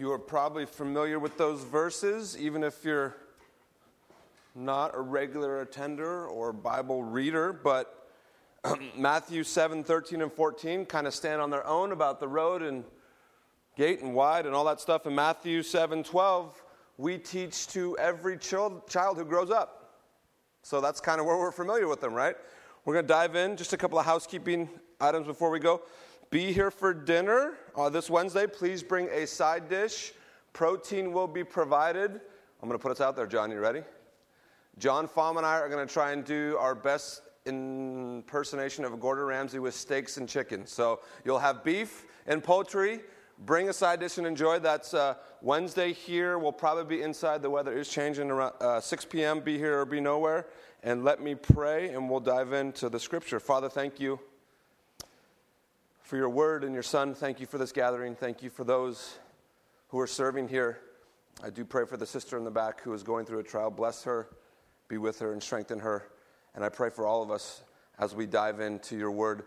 You are probably familiar with those verses, even if you're not a regular attender or Bible reader, but Matthew 7 13 and 14 kind of stand on their own about the road and gate and wide and all that stuff. In Matthew 7 12, we teach to every child, child who grows up. So that's kind of where we're familiar with them, right? We're going to dive in. Just a couple of housekeeping items before we go. Be here for dinner uh, this Wednesday. Please bring a side dish. Protein will be provided. I'm going to put us out there, John. You ready? John Fahm and I are going to try and do our best impersonation of Gordon Ramsay with steaks and chicken. So you'll have beef and poultry. Bring a side dish and enjoy. That's uh, Wednesday here. We'll probably be inside. The weather is changing around uh, 6 p.m. Be here or be nowhere. And let me pray, and we'll dive into the scripture. Father, thank you for your word and your son. Thank you for this gathering. Thank you for those who are serving here. I do pray for the sister in the back who is going through a trial. Bless her, be with her, and strengthen her. And I pray for all of us as we dive into your word.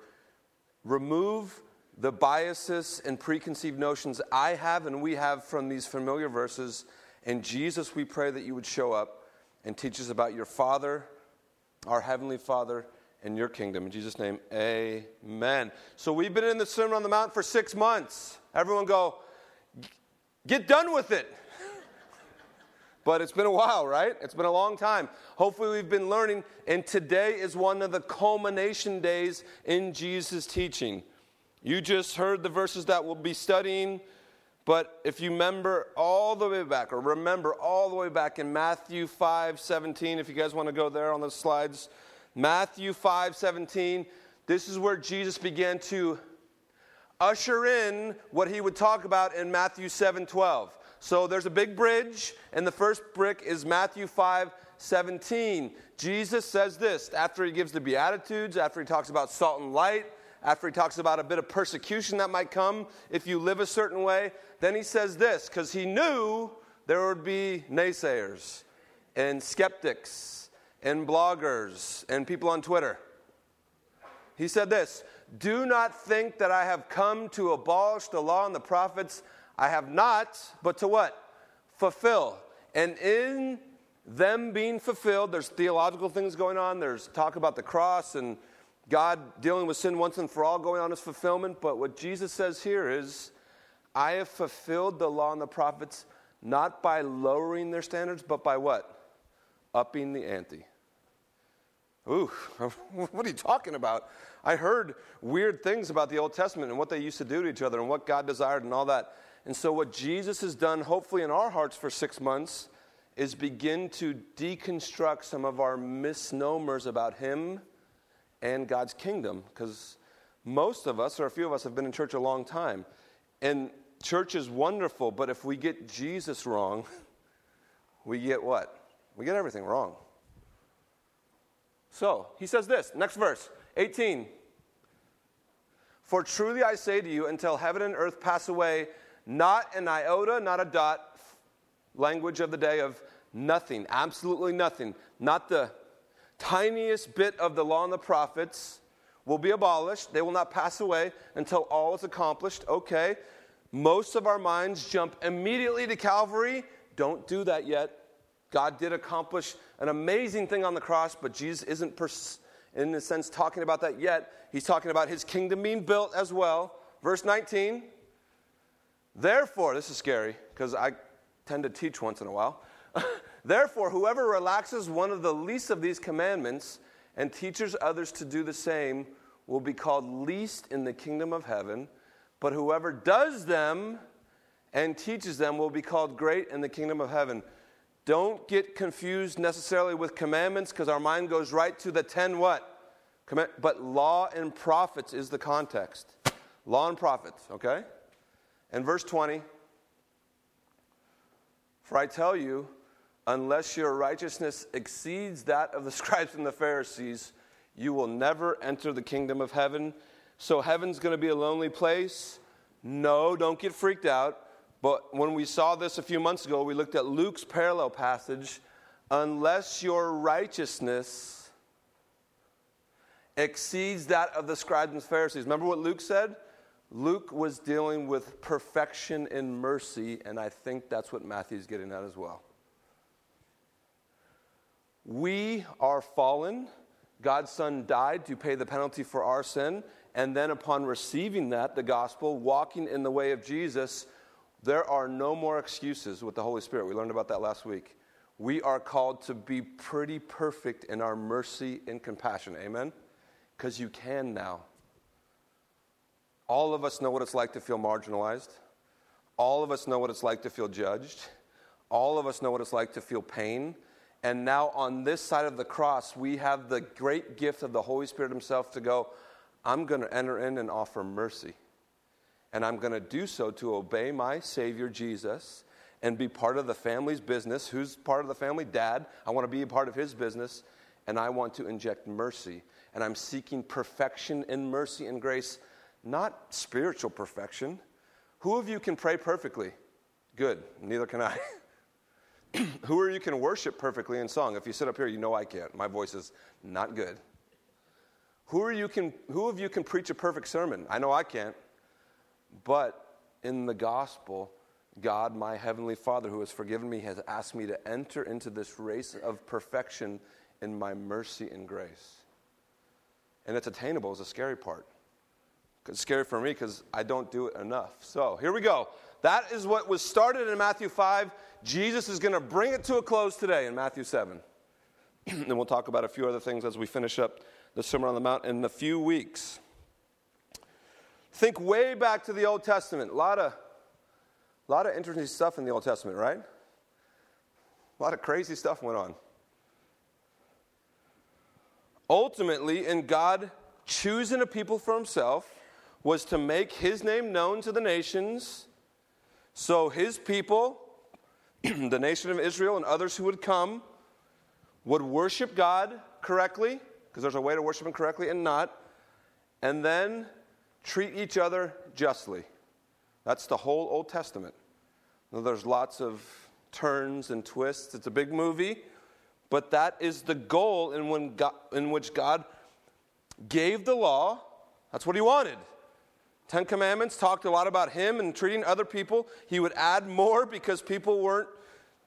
Remove the biases and preconceived notions I have and we have from these familiar verses. And Jesus, we pray that you would show up and teach us about your Father our Heavenly Father, and your kingdom. In Jesus' name, amen. So we've been in the Sermon on the Mount for six months. Everyone go, get done with it. but it's been a while, right? It's been a long time. Hopefully, we've been learning, and today is one of the culmination days in Jesus' teaching. You just heard the verses that we'll be studying. But if you remember all the way back, or remember all the way back in Matthew 5 17, if you guys want to go there on the slides, Matthew 5 17, this is where Jesus began to usher in what he would talk about in Matthew 7 12. So there's a big bridge, and the first brick is Matthew 5 17. Jesus says this after he gives the Beatitudes, after he talks about salt and light, after he talks about a bit of persecution that might come if you live a certain way. Then he says this because he knew there would be naysayers and skeptics and bloggers and people on Twitter. He said this Do not think that I have come to abolish the law and the prophets. I have not, but to what? Fulfill. And in them being fulfilled, there's theological things going on. There's talk about the cross and God dealing with sin once and for all going on as fulfillment. But what Jesus says here is, I have fulfilled the law and the prophets not by lowering their standards, but by what? Upping the ante. Ooh, what are you talking about? I heard weird things about the Old Testament and what they used to do to each other and what God desired and all that. And so, what Jesus has done, hopefully, in our hearts for six months, is begin to deconstruct some of our misnomers about Him and God's kingdom because most of us, or a few of us, have been in church a long time. And church is wonderful, but if we get Jesus wrong, we get what? We get everything wrong. So, he says this, next verse, 18. For truly I say to you, until heaven and earth pass away, not an iota, not a dot, language of the day of nothing, absolutely nothing, not the tiniest bit of the law and the prophets will be abolished. They will not pass away until all is accomplished. Okay. Most of our minds jump immediately to Calvary. Don't do that yet. God did accomplish an amazing thing on the cross, but Jesus isn't, pers- in a sense, talking about that yet. He's talking about his kingdom being built as well. Verse 19. Therefore, this is scary because I tend to teach once in a while. Therefore, whoever relaxes one of the least of these commandments and teaches others to do the same will be called least in the kingdom of heaven. But whoever does them and teaches them will be called great in the kingdom of heaven. Don't get confused necessarily with commandments because our mind goes right to the 10 what? But law and prophets is the context. Law and prophets, okay? And verse 20 For I tell you, unless your righteousness exceeds that of the scribes and the Pharisees, you will never enter the kingdom of heaven. So, heaven's going to be a lonely place? No, don't get freaked out. But when we saw this a few months ago, we looked at Luke's parallel passage. Unless your righteousness exceeds that of the scribes and Pharisees. Remember what Luke said? Luke was dealing with perfection in mercy, and I think that's what Matthew's getting at as well. We are fallen. God's Son died to pay the penalty for our sin. And then, upon receiving that, the gospel, walking in the way of Jesus, there are no more excuses with the Holy Spirit. We learned about that last week. We are called to be pretty perfect in our mercy and compassion. Amen? Because you can now. All of us know what it's like to feel marginalized. All of us know what it's like to feel judged. All of us know what it's like to feel pain. And now, on this side of the cross, we have the great gift of the Holy Spirit Himself to go, I'm going to enter in and offer mercy. And I'm going to do so to obey my Savior Jesus and be part of the family's business. Who's part of the family? Dad. I want to be a part of his business. And I want to inject mercy. And I'm seeking perfection in mercy and grace, not spiritual perfection. Who of you can pray perfectly? Good. Neither can I. who are you can worship perfectly in song? If you sit up here, you know I can't. My voice is not good. Who, are you can, who of you can preach a perfect sermon? I know I can't. But in the gospel, God, my heavenly Father, who has forgiven me, has asked me to enter into this race of perfection in my mercy and grace. And it's attainable is the scary part. It's scary for me because I don't do it enough. So here we go. That is what was started in Matthew 5. Jesus is going to bring it to a close today in Matthew 7. and we'll talk about a few other things as we finish up the Sermon on the Mount in a few weeks. Think way back to the Old Testament. A lot of, a lot of interesting stuff in the Old Testament, right? A lot of crazy stuff went on. Ultimately, in God choosing a people for himself, was to make his name known to the nations so his people, the nation of Israel, and others who would come, would worship God correctly, because there's a way to worship Him correctly and not, and then treat each other justly. That's the whole Old Testament. Now, there's lots of turns and twists. It's a big movie, but that is the goal in, when God, in which God gave the law. That's what He wanted. Ten Commandments talked a lot about him and treating other people. He would add more because people weren't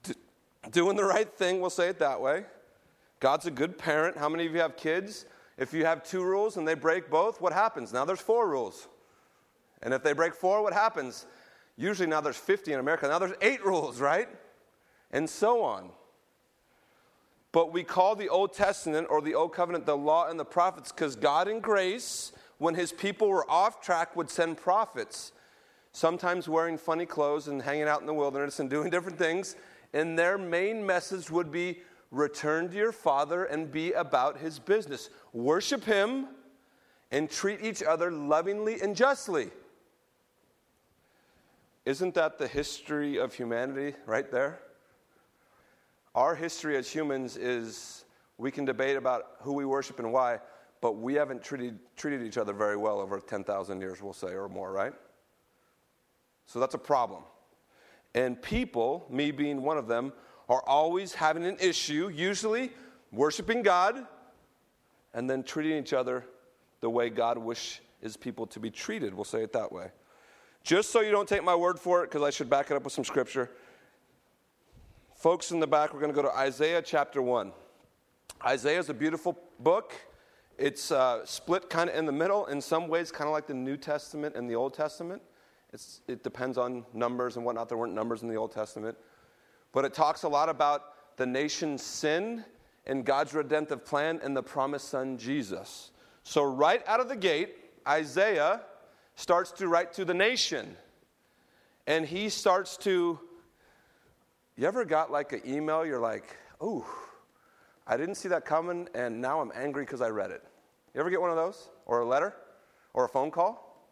d- doing the right thing, we'll say it that way. God's a good parent. How many of you have kids? If you have two rules and they break both, what happens? Now there's four rules. And if they break four, what happens? Usually now there's 50 in America. Now there's eight rules, right? And so on. But we call the Old Testament or the Old Covenant the law and the prophets because God in grace when his people were off track, would send prophets, sometimes wearing funny clothes and hanging out in the wilderness and doing different things. And their main message would be return to your father and be about his business. Worship him and treat each other lovingly and justly. Isn't that the history of humanity right there? Our history as humans is we can debate about who we worship and why, but we haven't treated, treated each other very well over 10,000 years, we'll say, or more, right? So that's a problem. And people, me being one of them, are always having an issue, usually worshiping God and then treating each other the way God wishes his people to be treated. We'll say it that way. Just so you don't take my word for it, because I should back it up with some scripture. Folks in the back, we're going to go to Isaiah chapter 1. Isaiah is a beautiful book. It's uh, split kind of in the middle, in some ways, kind of like the New Testament and the Old Testament. It's, it depends on numbers and whatnot. There weren't numbers in the Old Testament. But it talks a lot about the nation's sin and God's redemptive plan and the promised son, Jesus. So, right out of the gate, Isaiah starts to write to the nation. And he starts to. You ever got like an email, you're like, oh, I didn't see that coming, and now I'm angry because I read it. You ever get one of those? Or a letter? Or a phone call?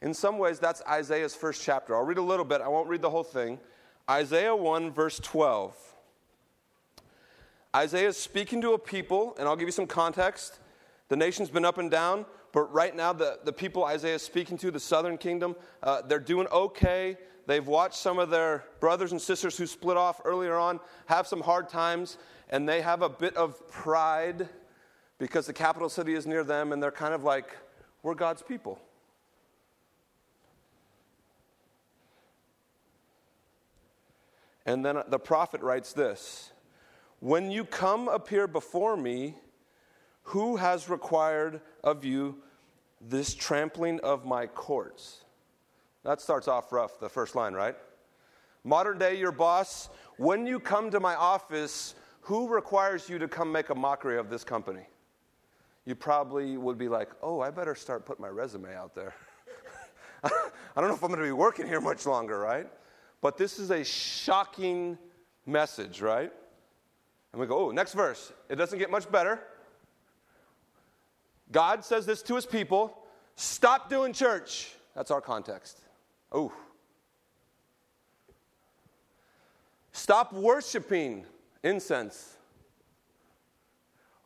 In some ways, that's Isaiah's first chapter. I'll read a little bit, I won't read the whole thing. Isaiah 1, verse 12. Isaiah is speaking to a people, and I'll give you some context. The nation's been up and down, but right now, the, the people Isaiah is speaking to, the southern kingdom, uh, they're doing okay. They've watched some of their brothers and sisters who split off earlier on have some hard times and they have a bit of pride because the capital city is near them, and they're kind of like, we're God's people. And then the prophet writes this When you come appear before me, who has required of you this trampling of my courts? That starts off rough, the first line, right? Modern day, your boss, when you come to my office, who requires you to come make a mockery of this company? You probably would be like, oh, I better start putting my resume out there. I don't know if I'm going to be working here much longer, right? But this is a shocking message, right? And we go, oh, next verse. It doesn't get much better. God says this to his people stop doing church. That's our context. Oh. Stop worshiping incense.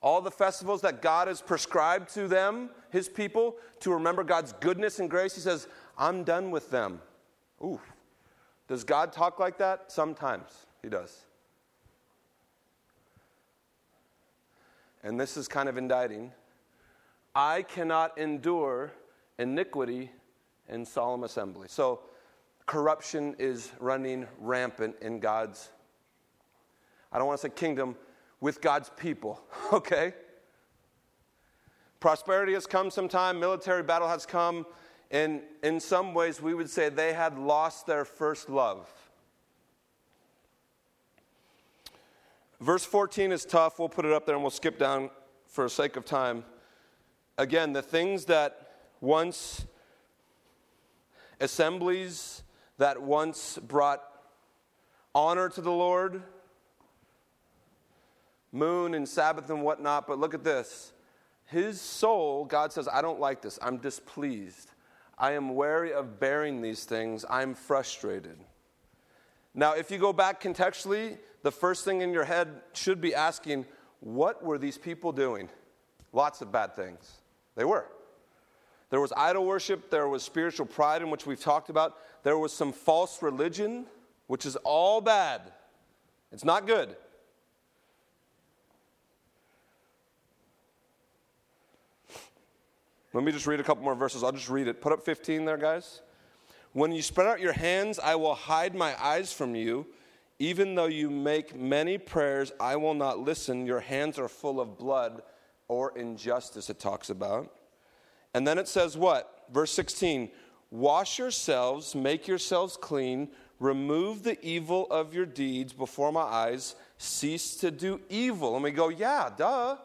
All the festivals that God has prescribed to them, his people, to remember God's goodness and grace, he says, I'm done with them. Ooh. Does God talk like that? Sometimes he does. And this is kind of indicting. I cannot endure iniquity in solemn assembly. So, corruption is running rampant in God's, I don't want to say kingdom, with God's people, okay? Prosperity has come sometime, military battle has come, and in some ways we would say they had lost their first love. Verse 14 is tough. We'll put it up there and we'll skip down for the sake of time. Again, the things that once assemblies that once brought honor to the Lord, moon and Sabbath and whatnot, but look at this. His soul, God says, I don't like this. I'm displeased. I am wary of bearing these things. I'm frustrated. Now, if you go back contextually, the first thing in your head should be asking, what were these people doing? Lots of bad things. They were. There was idol worship, there was spiritual pride, in which we've talked about. There was some false religion, which is all bad. It's not good. Let me just read a couple more verses. I'll just read it. Put up 15 there, guys. When you spread out your hands, I will hide my eyes from you. Even though you make many prayers, I will not listen. Your hands are full of blood or injustice, it talks about. And then it says what? Verse 16 Wash yourselves, make yourselves clean, remove the evil of your deeds before my eyes, cease to do evil. And we go, yeah, duh.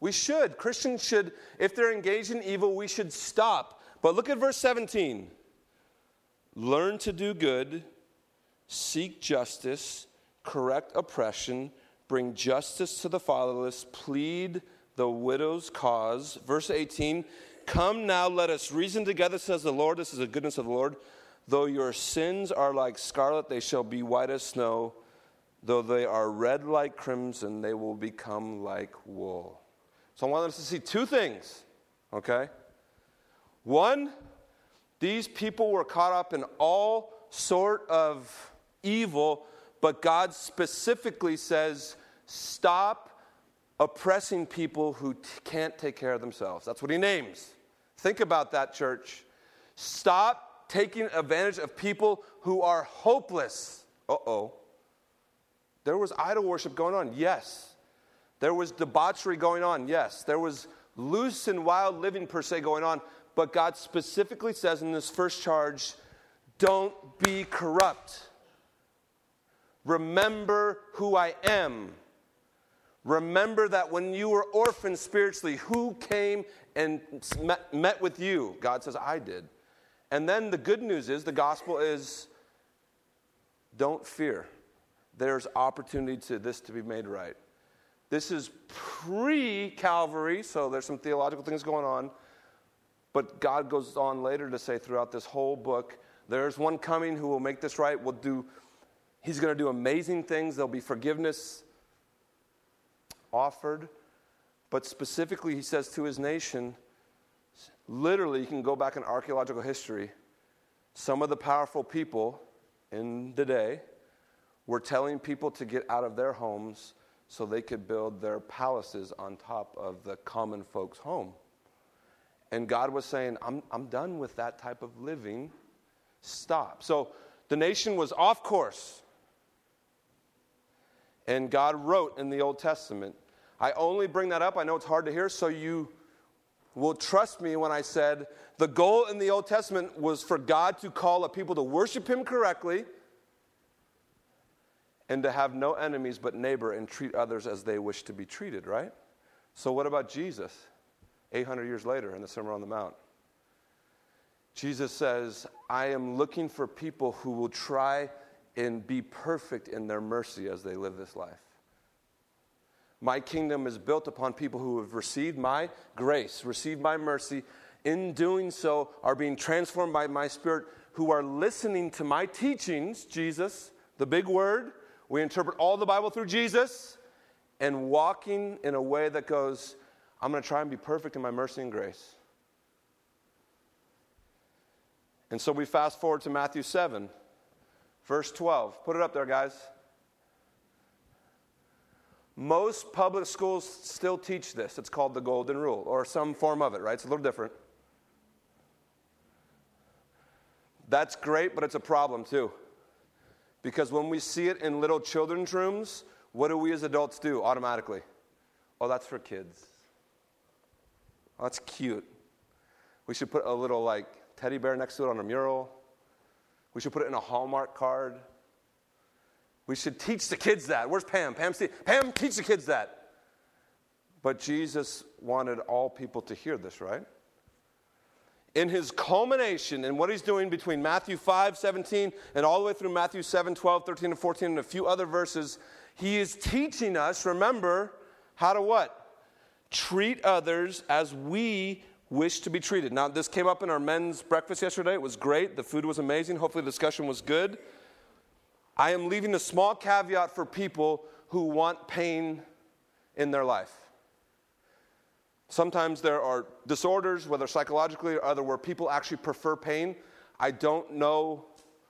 We should. Christians should, if they're engaged in evil, we should stop. But look at verse 17. Learn to do good, seek justice, correct oppression, bring justice to the fatherless, plead the widow's cause. Verse 18 Come now, let us reason together, says the Lord. This is the goodness of the Lord. Though your sins are like scarlet, they shall be white as snow. Though they are red like crimson, they will become like wool. So I want us to see two things, okay? One, these people were caught up in all sort of evil, but God specifically says, stop oppressing people who t- can't take care of themselves. That's what he names. Think about that, church. Stop taking advantage of people who are hopeless. Uh oh. There was idol worship going on, yes. There was debauchery going on, yes. There was loose and wild living, per se, going on. But God specifically says in this first charge don't be corrupt. Remember who I am. Remember that when you were orphaned spiritually, who came and met, met, with you? God says, I did. And then the good news is the gospel is don't fear. There's opportunity to this to be made right. This is pre Calvary, so there's some theological things going on. But God goes on later to say throughout this whole book, there's one coming who will make this right. Will do, he's going to do amazing things. There'll be forgiveness offered. But specifically, he says to his nation, literally, you can go back in archaeological history. Some of the powerful people in the day were telling people to get out of their homes so they could build their palaces on top of the common folks' home. And God was saying, I'm, I'm done with that type of living. Stop. So the nation was off course. and God wrote in the Old Testament. I only bring that up, I know it's hard to hear, so you will trust me when I said the goal in the Old Testament was for God to call a people to worship Him correctly and to have no enemies but neighbor and treat others as they wish to be treated, right? So, what about Jesus 800 years later in the Sermon on the Mount? Jesus says, I am looking for people who will try and be perfect in their mercy as they live this life. My kingdom is built upon people who have received my grace, received my mercy. In doing so, are being transformed by my spirit, who are listening to my teachings, Jesus, the big word. We interpret all the Bible through Jesus and walking in a way that goes, I'm going to try and be perfect in my mercy and grace. And so we fast forward to Matthew 7, verse 12. Put it up there, guys. Most public schools still teach this. It's called the Golden Rule, or some form of it, right? It's a little different. That's great, but it's a problem too. Because when we see it in little children's rooms, what do we as adults do automatically? Oh, that's for kids. Oh, that's cute. We should put a little like teddy bear next to it on a mural. We should put it in a Hallmark card. We should teach the kids that. Where's Pam? Pam, Pam, teach the kids that. But Jesus wanted all people to hear this, right? In his culmination, in what he's doing between Matthew 5, 17, and all the way through Matthew 7, 12, 13, and 14, and a few other verses, he is teaching us, remember, how to what? Treat others as we wish to be treated. Now, this came up in our men's breakfast yesterday. It was great. The food was amazing. Hopefully, the discussion was good. I am leaving a small caveat for people who want pain in their life. Sometimes there are disorders, whether psychologically or other, where people actually prefer pain. I don't know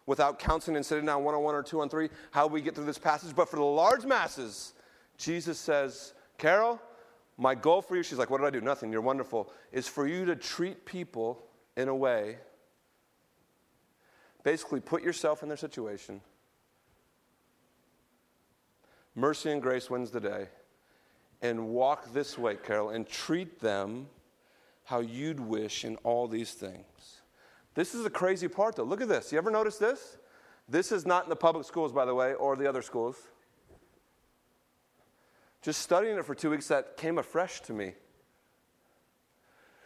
without counseling and sitting down one on one or two on three how we get through this passage, but for the large masses, Jesus says, Carol, my goal for you, she's like, What did I do? Nothing. You're wonderful. Is for you to treat people in a way, basically, put yourself in their situation. Mercy and grace wins the day. And walk this way, Carol, and treat them how you'd wish in all these things. This is the crazy part, though. Look at this. You ever notice this? This is not in the public schools, by the way, or the other schools just studying it for two weeks, that came afresh to me.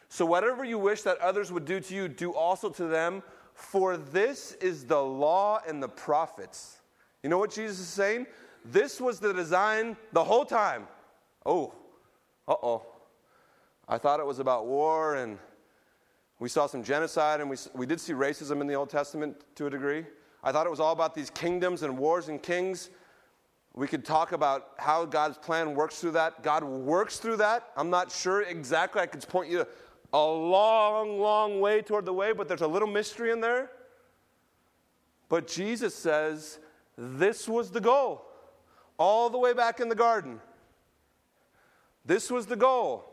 So, whatever you wish that others would do to you, do also to them, for this is the law and the prophets. You know what Jesus is saying? This was the design the whole time. Oh, uh oh. I thought it was about war and we saw some genocide and we, we did see racism in the Old Testament to a degree. I thought it was all about these kingdoms and wars and kings. We could talk about how God's plan works through that. God works through that. I'm not sure exactly. I could point you a long, long way toward the way, but there's a little mystery in there. But Jesus says this was the goal all the way back in the garden. This was the goal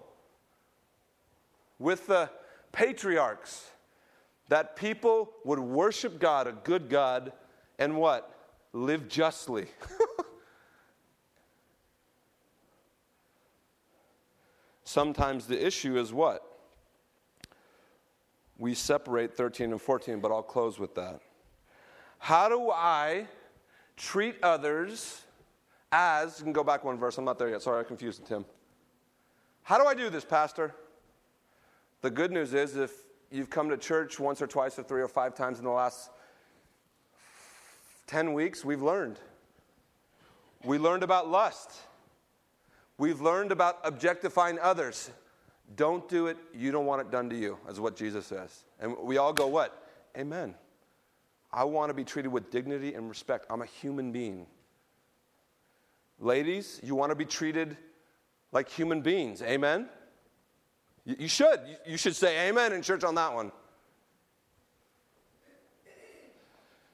with the patriarchs that people would worship God, a good God, and what? Live justly. Sometimes the issue is what? We separate 13 and 14, but I'll close with that. How do I treat others as, you can go back one verse, I'm not there yet, sorry, I confused Tim. How do I do this, Pastor? The good news is if you've come to church once or twice or three or five times in the last 10 weeks, we've learned. We learned about lust. We've learned about objectifying others. Don't do it. You don't want it done to you, is what Jesus says. And we all go, What? Amen. I want to be treated with dignity and respect. I'm a human being. Ladies, you want to be treated like human beings. Amen? You should. You should say amen in church on that one.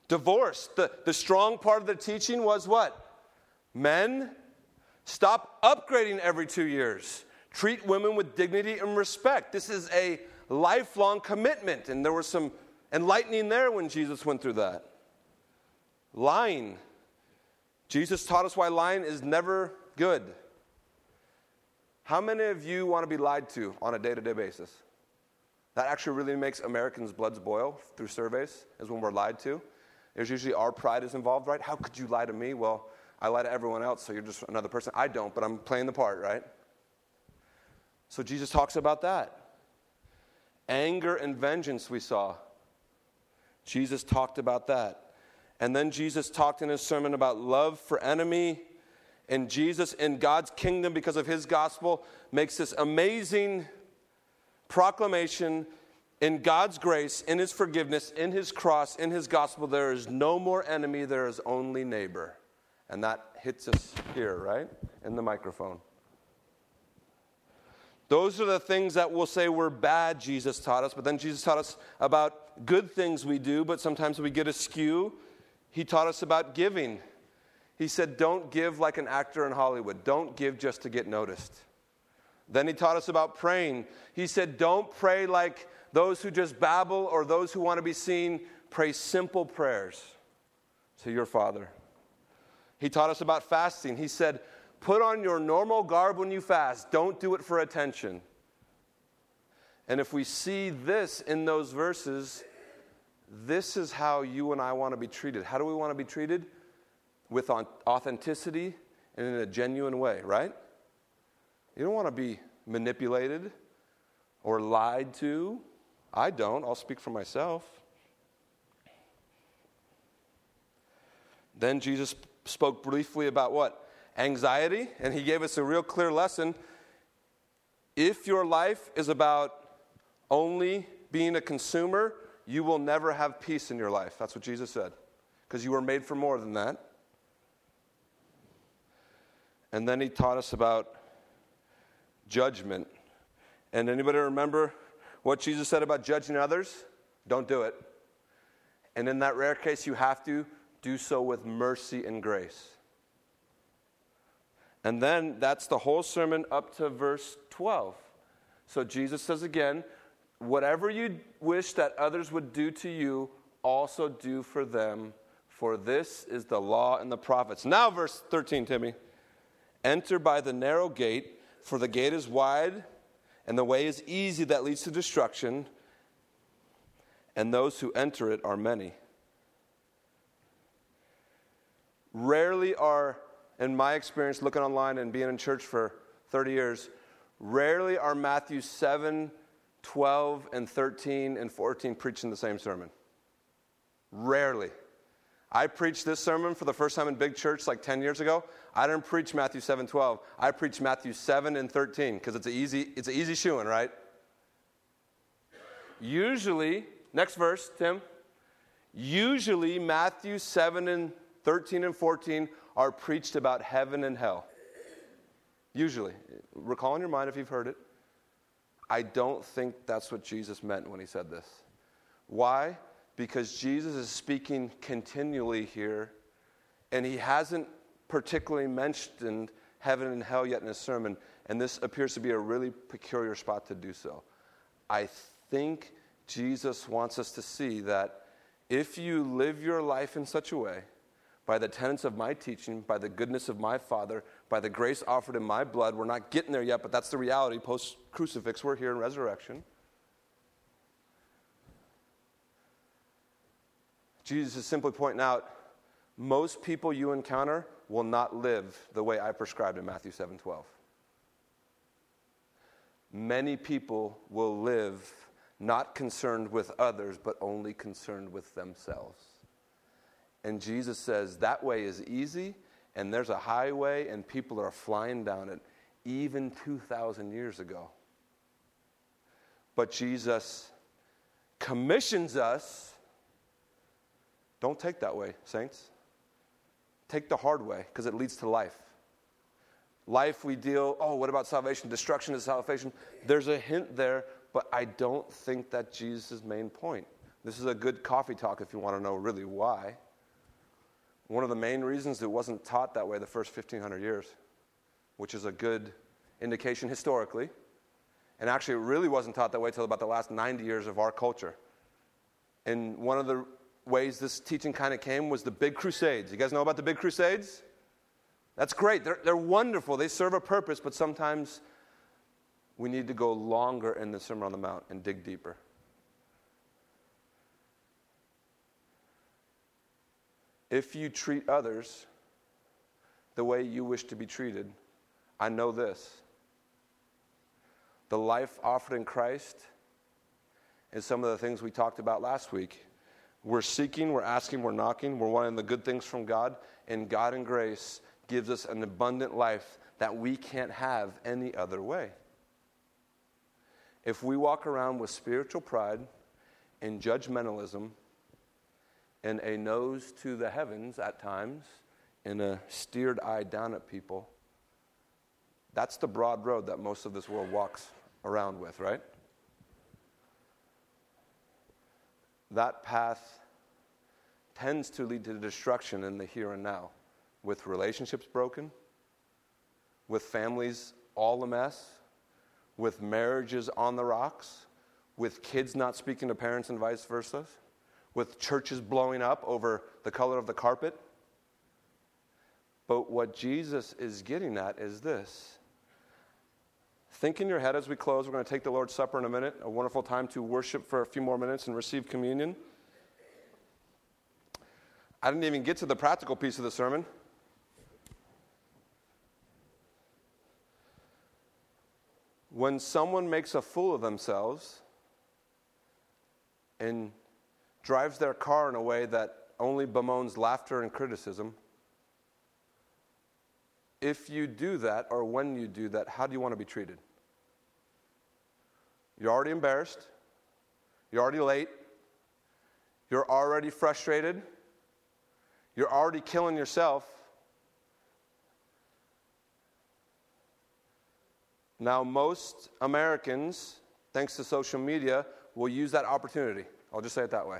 Divorce. The, the strong part of the teaching was what? Men Stop upgrading every two years. Treat women with dignity and respect. This is a lifelong commitment, and there was some enlightening there when Jesus went through that. Lying. Jesus taught us why lying is never good. How many of you want to be lied to on a day to day basis? That actually really makes Americans' bloods boil through surveys, is when we're lied to. There's usually our pride is involved, right? How could you lie to me? Well, I lie to everyone else, so you're just another person. I don't, but I'm playing the part, right? So Jesus talks about that. Anger and vengeance, we saw. Jesus talked about that. And then Jesus talked in his sermon about love for enemy. And Jesus, in God's kingdom, because of his gospel, makes this amazing proclamation in God's grace, in his forgiveness, in his cross, in his gospel. There is no more enemy, there is only neighbor. And that hits us here, right? In the microphone. Those are the things that we'll say were bad, Jesus taught us, but then Jesus taught us about good things we do, but sometimes we get askew. He taught us about giving. He said, Don't give like an actor in Hollywood, don't give just to get noticed. Then he taught us about praying. He said, Don't pray like those who just babble or those who want to be seen. Pray simple prayers to your Father. He taught us about fasting. He said, Put on your normal garb when you fast, don't do it for attention. And if we see this in those verses, this is how you and I want to be treated. How do we want to be treated? With authenticity and in a genuine way, right? You don't want to be manipulated or lied to. I don't. I'll speak for myself. Then Jesus spoke briefly about what? Anxiety, and he gave us a real clear lesson. If your life is about only being a consumer, you will never have peace in your life. That's what Jesus said. Because you were made for more than that. And then he taught us about judgment. And anybody remember what Jesus said about judging others? Don't do it. And in that rare case, you have to do so with mercy and grace. And then that's the whole sermon up to verse 12. So Jesus says again, whatever you wish that others would do to you, also do for them, for this is the law and the prophets. Now, verse 13, Timmy. Enter by the narrow gate, for the gate is wide, and the way is easy that leads to destruction, and those who enter it are many. Rarely are, in my experience looking online and being in church for 30 years, rarely are Matthew 7, 12, and 13 and 14 preaching the same sermon. Rarely. I preached this sermon for the first time in big church like 10 years ago. I didn't preach Matthew 7, 12. I preached Matthew 7 and 13 because it's an easy, it's an easy shoeing, right? Usually, next verse, Tim. Usually, Matthew 7 and 13 and 14 are preached about heaven and hell. Usually. Recall in your mind if you've heard it. I don't think that's what Jesus meant when he said this. Why? Because Jesus is speaking continually here, and he hasn't particularly mentioned heaven and hell yet in his sermon, and this appears to be a really peculiar spot to do so. I think Jesus wants us to see that if you live your life in such a way by the tenets of my teaching, by the goodness of my Father, by the grace offered in my blood. We're not getting there yet, but that's the reality. Post crucifix, we're here in resurrection. Jesus is simply pointing out most people you encounter will not live the way I prescribed in Matthew 7 12. Many people will live not concerned with others, but only concerned with themselves. And Jesus says that way is easy, and there's a highway, and people are flying down it, even 2,000 years ago. But Jesus commissions us don't take that way, saints. Take the hard way, because it leads to life. Life, we deal, oh, what about salvation? Destruction is salvation. There's a hint there, but I don't think that's Jesus' main point. This is a good coffee talk if you want to know really why. One of the main reasons it wasn't taught that way the first 1500 years, which is a good indication historically. And actually, it really wasn't taught that way until about the last 90 years of our culture. And one of the ways this teaching kind of came was the big crusades. You guys know about the big crusades? That's great. They're, they're wonderful. They serve a purpose, but sometimes we need to go longer in the Sermon on the Mount and dig deeper. If you treat others the way you wish to be treated, I know this. The life offered in Christ is some of the things we talked about last week. We're seeking, we're asking, we're knocking, we're wanting the good things from God, and God in grace gives us an abundant life that we can't have any other way. If we walk around with spiritual pride and judgmentalism and a nose to the heavens at times and a steered eye down at people, that's the broad road that most of this world walks around with, right? That path tends to lead to destruction in the here and now with relationships broken, with families all a mess, with marriages on the rocks, with kids not speaking to parents and vice versa, with churches blowing up over the color of the carpet. But what Jesus is getting at is this. Think in your head as we close. We're going to take the Lord's Supper in a minute, a wonderful time to worship for a few more minutes and receive communion. I didn't even get to the practical piece of the sermon. When someone makes a fool of themselves and drives their car in a way that only bemoans laughter and criticism, if you do that, or when you do that, how do you want to be treated? You're already embarrassed. You're already late. You're already frustrated. You're already killing yourself. Now, most Americans, thanks to social media, will use that opportunity. I'll just say it that way.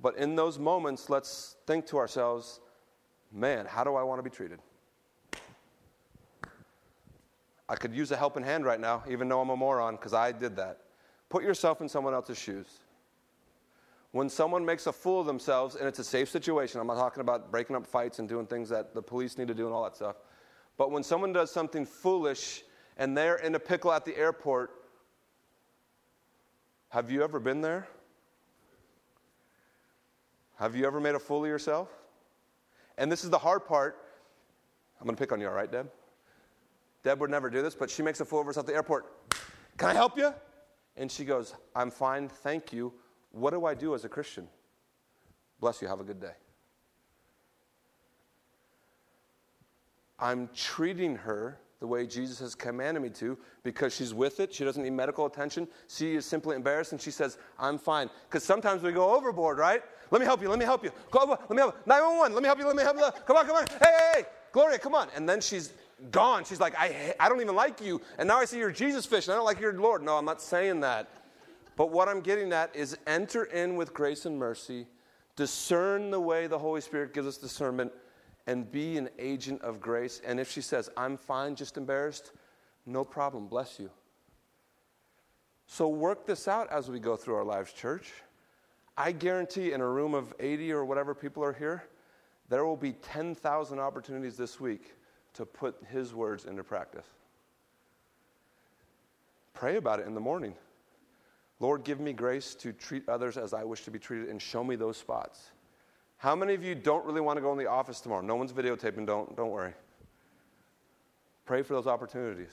But in those moments, let's think to ourselves man, how do I want to be treated? I could use a helping hand right now, even though I'm a moron, because I did that. Put yourself in someone else's shoes. When someone makes a fool of themselves, and it's a safe situation, I'm not talking about breaking up fights and doing things that the police need to do and all that stuff. But when someone does something foolish and they're in a pickle at the airport, have you ever been there? Have you ever made a fool of yourself? And this is the hard part. I'm going to pick on you, all right, Deb? Deb would never do this, but she makes a fool of herself at the airport. Can I help you? And she goes, I'm fine, thank you. What do I do as a Christian? Bless you, have a good day. I'm treating her the way Jesus has commanded me to because she's with it. She doesn't need medical attention. She is simply embarrassed and she says, I'm fine. Because sometimes we go overboard, right? Let me help you. Let me help you. Go, let me help you. 911. Let me help you. Let me help you. Come on, come on. Hey, hey, hey. Gloria, come on. And then she's gone. She's like, I, I don't even like you. And now I see your Jesus fish and I don't like your Lord. No, I'm not saying that. But what I'm getting at is enter in with grace and mercy, discern the way the Holy Spirit gives us discernment and be an agent of grace. And if she says, I'm fine, just embarrassed, no problem, bless you. So work this out as we go through our lives, church. I guarantee in a room of 80 or whatever people are here, there will be 10,000 opportunities this week to put his words into practice. Pray about it in the morning. Lord, give me grace to treat others as I wish to be treated and show me those spots. How many of you don't really want to go in the office tomorrow? No one's videotaping, don't, don't worry. Pray for those opportunities.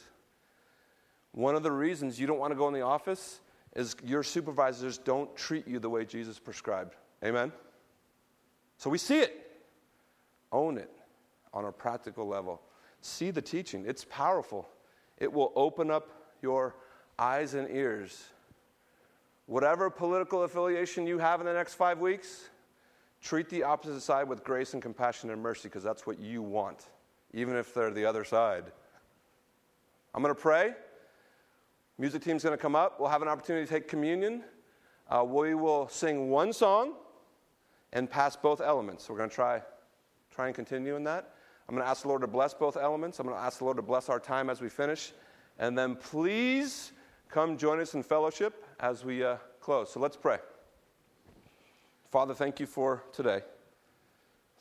One of the reasons you don't want to go in the office is your supervisors don't treat you the way Jesus prescribed. Amen? So we see it. Own it on a practical level. See the teaching, it's powerful. It will open up your eyes and ears. Whatever political affiliation you have in the next five weeks, Treat the opposite side with grace and compassion and mercy because that's what you want, even if they're the other side. I'm going to pray. Music team's going to come up. We'll have an opportunity to take communion. Uh, we will sing one song and pass both elements. We're going to try, try and continue in that. I'm going to ask the Lord to bless both elements. I'm going to ask the Lord to bless our time as we finish. And then please come join us in fellowship as we uh, close. So let's pray. Father, thank you for today.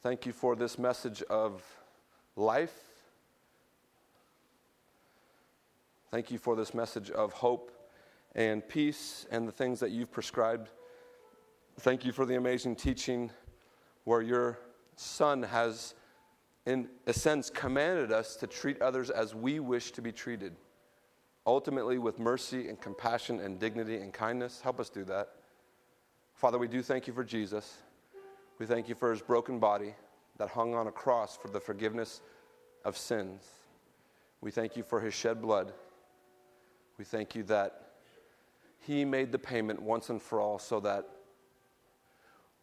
Thank you for this message of life. Thank you for this message of hope and peace and the things that you've prescribed. Thank you for the amazing teaching where your son has, in a sense, commanded us to treat others as we wish to be treated, ultimately with mercy and compassion and dignity and kindness. Help us do that. Father, we do thank you for Jesus. We thank you for his broken body that hung on a cross for the forgiveness of sins. We thank you for his shed blood. We thank you that he made the payment once and for all so that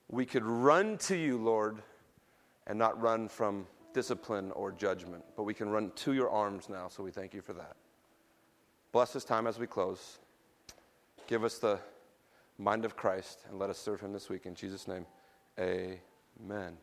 we could run to you, Lord, and not run from discipline or judgment, but we can run to your arms now, so we thank you for that. Bless this time as we close. Give us the mind of Christ and let us serve him this week. In Jesus' name, amen.